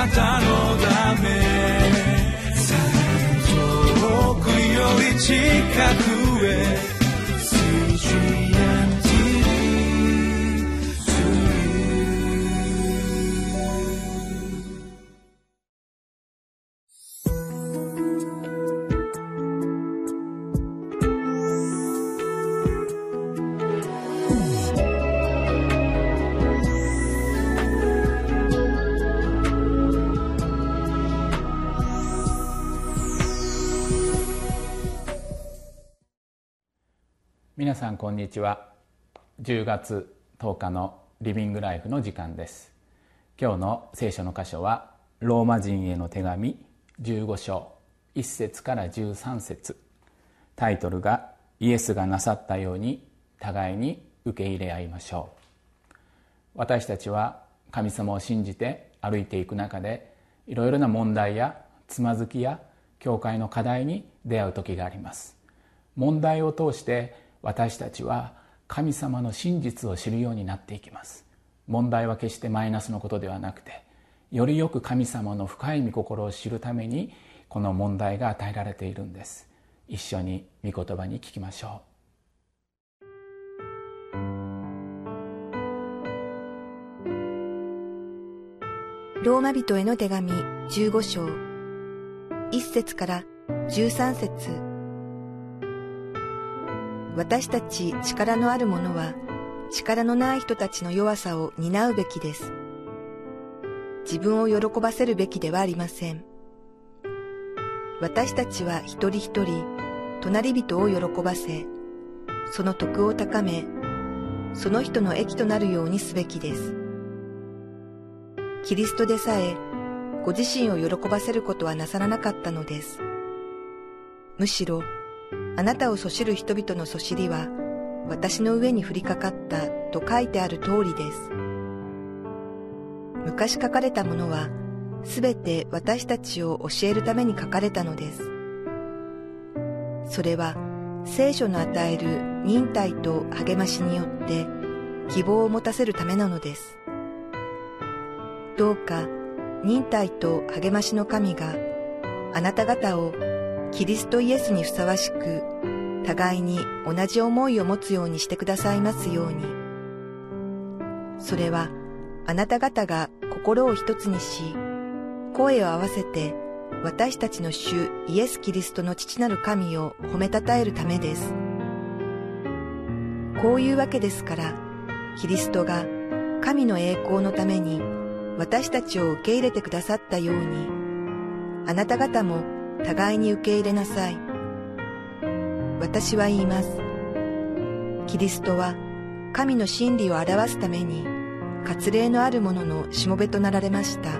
なたのため。遠くより近く。皆さんこんにちは。10月10日のリビングライフの時間です。今日の聖書の箇所はローマ人への手紙15章1節から13節。タイトルがイエスがなさったように互いに受け入れ合いましょう。私たちは神様を信じて歩いていく中でいろいろな問題やつまずきや教会の課題に出会う時があります。問題を通して私たちは神様の真実を知るようになっていきます。問題は決してマイナスのことではなくてよりよく神様の深い御心を知るためにこの問題が与えられているんです。一緒に御言葉に聞きましょう。ローマ人への手紙15章。1節から13節。私たち力のある者は力のない人たちの弱さを担うべきです。自分を喜ばせるべきではありません。私たちは一人一人、隣人を喜ばせ、その徳を高め、その人の益となるようにすべきです。キリストでさえ、ご自身を喜ばせることはなさらなかったのです。むしろ、あなたをそしる人々のそしりは、私の上に降りかかったと書いてある通りです。昔書かれたものは、すべて私たちを教えるために書かれたのです。それは、聖書の与える忍耐と励ましによって希望を持たせるためなのです。どうか忍耐と励ましの神があなた方をキリストイエスにふさわしく、互いに同じ思いを持つようにしてくださいますように。それは、あなた方が心を一つにし、声を合わせて私たちの主イエス・キリストの父なる神を褒めたたえるためです。こういうわけですから、キリストが神の栄光のために私たちを受け入れてくださったように、あなた方も互いに受け入れなさい。私は言います。キリストは神の真理を表すために割礼のある者のしもべとなられました。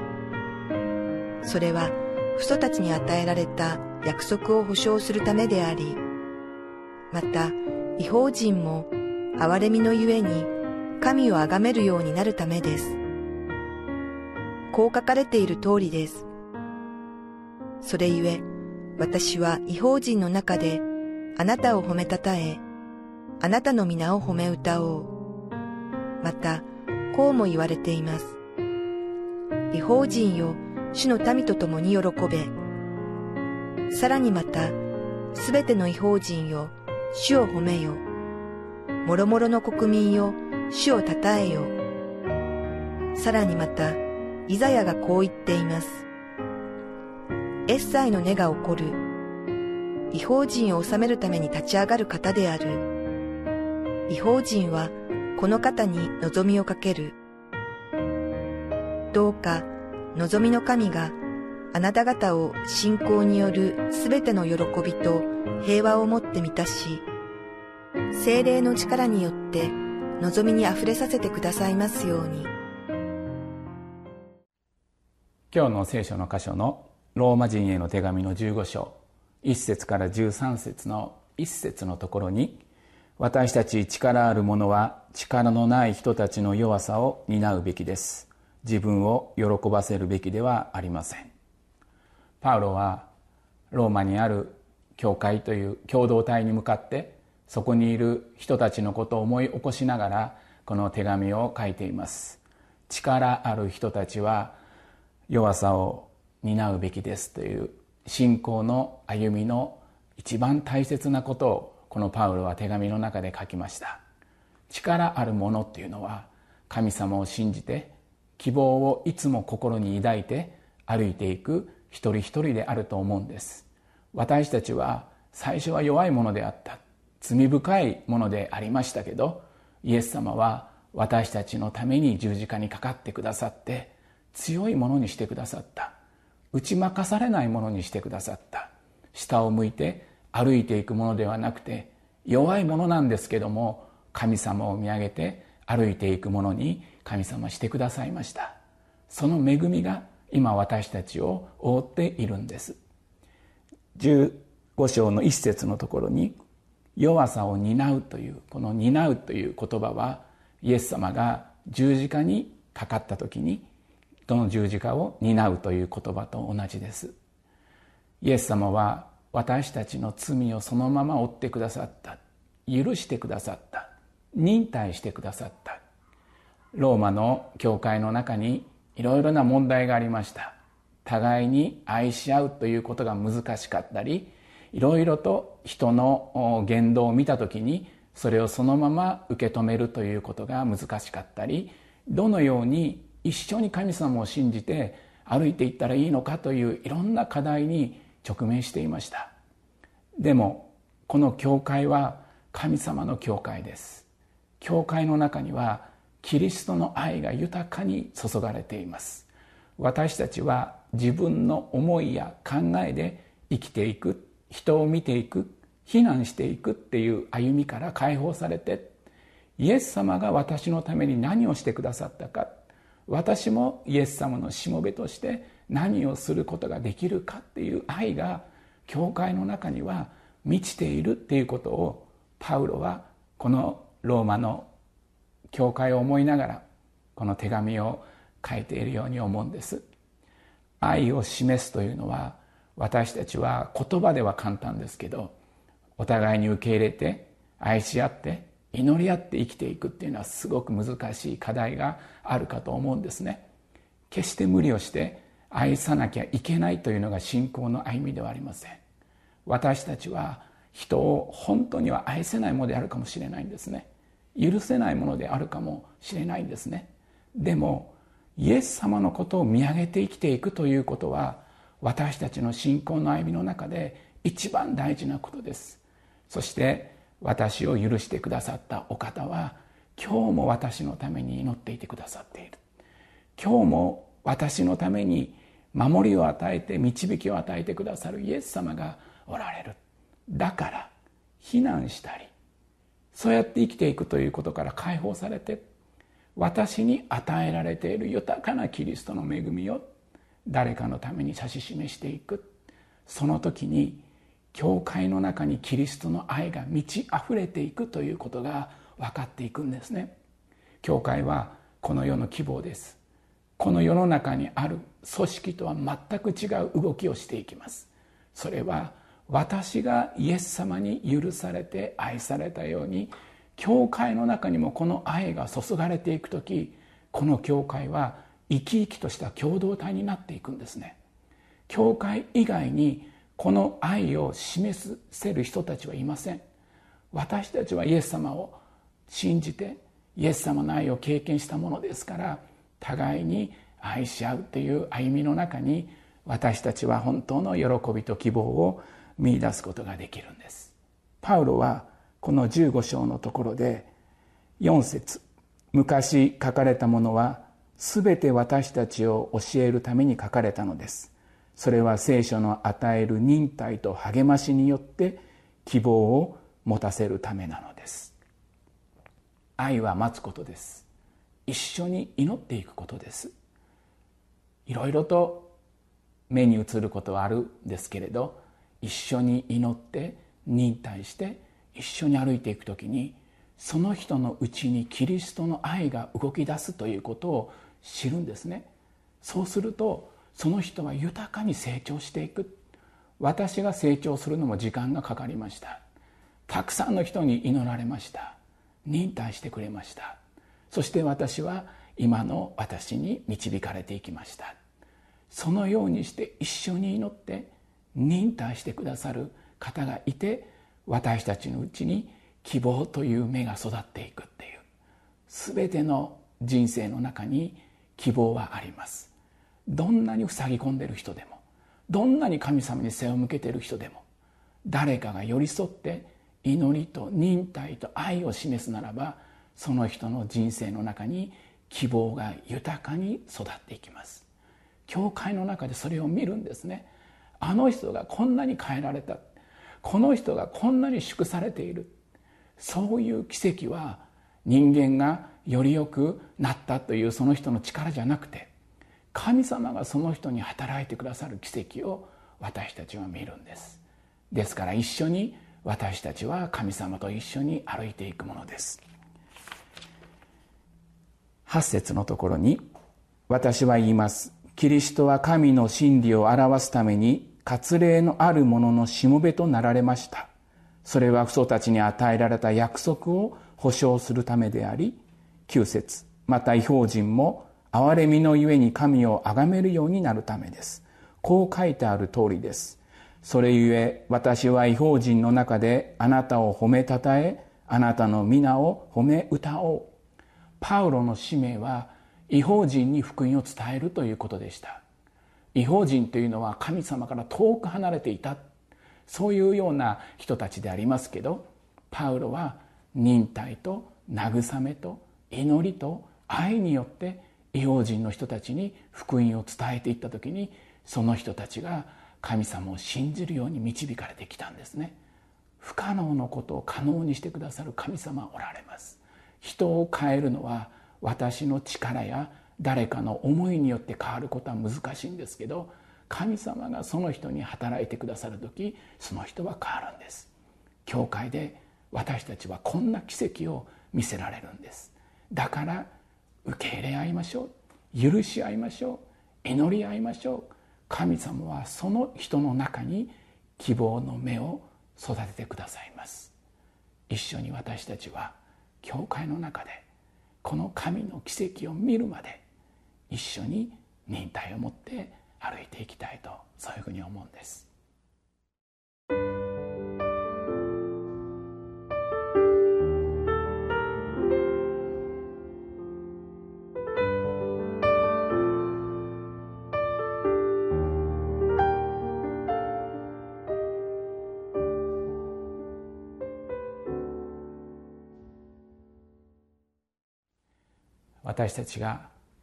それは父祖たちに与えられた約束を保証するためであり、また違法人も憐れみのゆえに神を崇めるようになるためです。こう書かれている通りです。それゆえ、私は違法人の中であなたを褒めたたえ、あなたの皆を褒め歌おう。また、こうも言われています。違法人よ、主の民と共に喜べ。さらにまた、すべての違法人よ、主を褒めよ。もろもろの国民よ、主をたたえよ。さらにまた、イザヤがこう言っています。エッサイの根が起こる。違法人を治めるために立ち上がる方である。違法人はこの方に望みをかける。どうか望みの神があなた方を信仰によるすべての喜びと平和をもって満たし、精霊の力によって望みに溢れさせてくださいますように。今日の聖書の箇所のローマ人への手紙の15章。1節から13節の1節のところに私たち力ある者は力のない人たちの弱さを担うべきです。自分を喜ばせるべきではありません。パウロはローマにある教会という共同体に向かってそこにいる人たちのことを思い起こしながらこの手紙を書いています。力ある人たちは弱さを担うべきですという信仰の歩みの一番大切なことをこのパウロは手紙の中で書きました。力あるものっていうのは神様を信じて希望をいつも心に抱いて歩いていく一人一人であると思うんです。私たちは最初は弱いものであった。罪深いものでありましたけどイエス様は私たちのために十字架にかかってくださって強いものにしてくださった。打ち負かされないものにしてくださった。下を向いて歩いていくものではなくて弱いものなんですけども神様を見上げて歩いていくものに神様してくださいました。その恵みが今私たちを覆っているんです。15章の一節のところに弱さを担うというこの担うという言葉はイエス様が十字架にかかった時にどの十字架を担うという言葉と同じです。イエス様は私たちの罪をそのまま追ってくださった。許してくださった。忍耐してくださった。ローマの教会の中にいろいろな問題がありました。互いに愛し合うということが難しかったりいろいろと人の言動を見た時にそれをそのまま受け止めるということが難しかったりどのように一緒に神様を信じて歩いていったらいいのかといういろんな課題に直面していました。でもこの教会は神様の教会です。教会の中にはキリストの愛が豊かに注がれています。私たちは自分の思いや考えで生きていく人を見ていく非難していくっていう歩みから解放されてイエス様が私のために何をしてくださったか私もイエス様のしもべとして何をすることができるかっていう愛が教会の中には満ちているっていうことをパウロはこのローマの教会を思いながらこの手紙を書いているように思うんです。愛を示すというのは私たちは言葉では簡単ですけどお互いに受け入れて愛し合って祈り合って生きていくっていうのはすごく難しい課題があるかと思うんですね。決して無理をして愛さなきゃいけないというのが信仰の歩みではありません。私たちは人を本当には愛せないものであるかもしれないんですね。許せないものであるかもしれないんですね。でもイエス様のことを見上げて生きていくということは私たちの信仰の歩みの中で一番大事なことです。そして私を許してくださったお方は今日も私のために祈っていてくださっている。今日も私のために守りを与えて導きを与えてくださるイエス様がおられる。だから避難したりそうやって生きていくということから解放されて私に与えられている豊かなキリストの恵みを誰かのために指し示していく。その時に教会の中にキリストの愛が満ち溢れていくということが分かっていくんですね。教会はこの世の希望です。この世の中にある組織とは全く違う動きをしていきます。それは私がイエス様に許されて愛されたように教会の中にもこの愛が注がれていく時この教会は生き生きとした共同体になっていくんですね。教会以外にこの愛を示せる人たちはいません。私たちはイエス様を信じてイエス様の愛を経験したものですから互いに愛し合うという歩みの中に私たちは本当の喜びと希望を見いだすことができるんです。パウロはこの15章のところで4節昔書かれたものは全て私たちを教えるために書かれたのです。それは聖書の与える忍耐と励ましによって希望を持たせるためなのです。愛は待つことです。一緒に祈っていくことです。いろいろと目に映ることはあるんですけれど一緒に祈って忍耐して一緒に歩いていく時にその人のうちにキリストの愛が動き出すということを知るんですね。そうするとその人は豊かに成長していく。私が成長するのも時間がかかりました。たくさんの人に祈られました。忍耐してくれました。そして私は今の私に導かれていきました。そのようにして一緒に祈って忍耐してくださる方がいて私たちのうちに希望という芽が育っていくっていう。全ての人生の中に希望はあります。どんなに塞ぎ込んでる人でもどんなに神様に背を向けてる人でも誰かが寄り添って祈りと忍耐と愛を示すならばその人の人生の中に希望が豊かに育っていきます。教会の中でそれを見るんですね。あの人がこんなに変えられた。この人がこんなに祝されている。そういう奇跡は人間がより良くなったというその人の力じゃなくて神様がその人に働いてくださる奇跡を私たちは見るんです。ですから一緒に私たちは神様と一緒に歩いていくものです。8節のところに「私は言います。キリストは神の真理を表すために割礼のある者のしもべとなられました。それは父祖たちに与えられた約束を保証するためであり9節また違法人も憐れみのゆえに神を崇めるようになるためです。こう書いてある通りです。それゆえ私は違法人の中であなたを褒めたたえあなたの皆を褒め歌おう。パウロの使命は違法人に福音を伝えるということでした。違法人というのは神様から遠く離れていた。そういうような人たちでありますけどパウロは忍耐と慰めと祈りと愛によって違法人の人たちに福音を伝えていった時にその人たちが神様を信じるように導かれてきたんですね。不可能のことを可能にしてくださる神様おられます。人を変えるのは私の力や誰かの思いによって変わることは難しいんですけど神様がその人に働いてくださる時その人は変わるんです。教会で私たちはこんな奇跡を見せられるんです。だから受け入れ合いましょう。許し合いましょう。祈り合いましょう。神様はその人の中に希望の芽を育ててくださいます。一緒に私たちは教会の中でこの神の奇跡を見るまで一緒に忍耐を持って歩いていきたいとそういうふうに思うんです。私たちが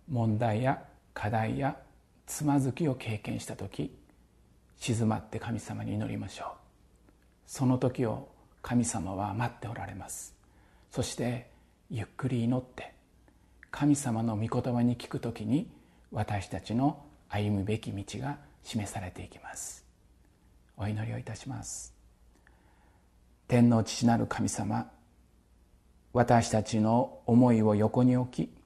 問題や課題やつまずきを経験した時静まって神様に祈りましょう。その時を神様は待っておられます。そしてゆっくり祈って神様の御言葉に聞く時に私たちの歩むべき道が示されていきます。お祈りをいたします。天皇父なる神様私たちの思いを横に置き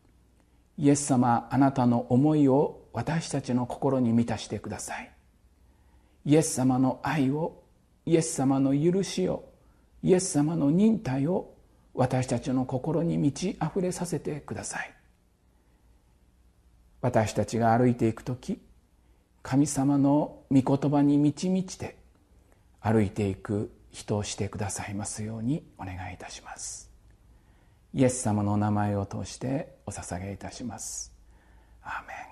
イエス様あなたの思いを私たちの心に満たしてください。イエス様の愛をイエス様の許しをイエス様の忍耐を私たちの心に満ち溢れさせてください。私たちが歩いていく時神様の御言葉に満ち満ちて歩いていく人をしてくださいますようにお願いいたします。イエス様のお名前を通してお捧げいたします。アーメン。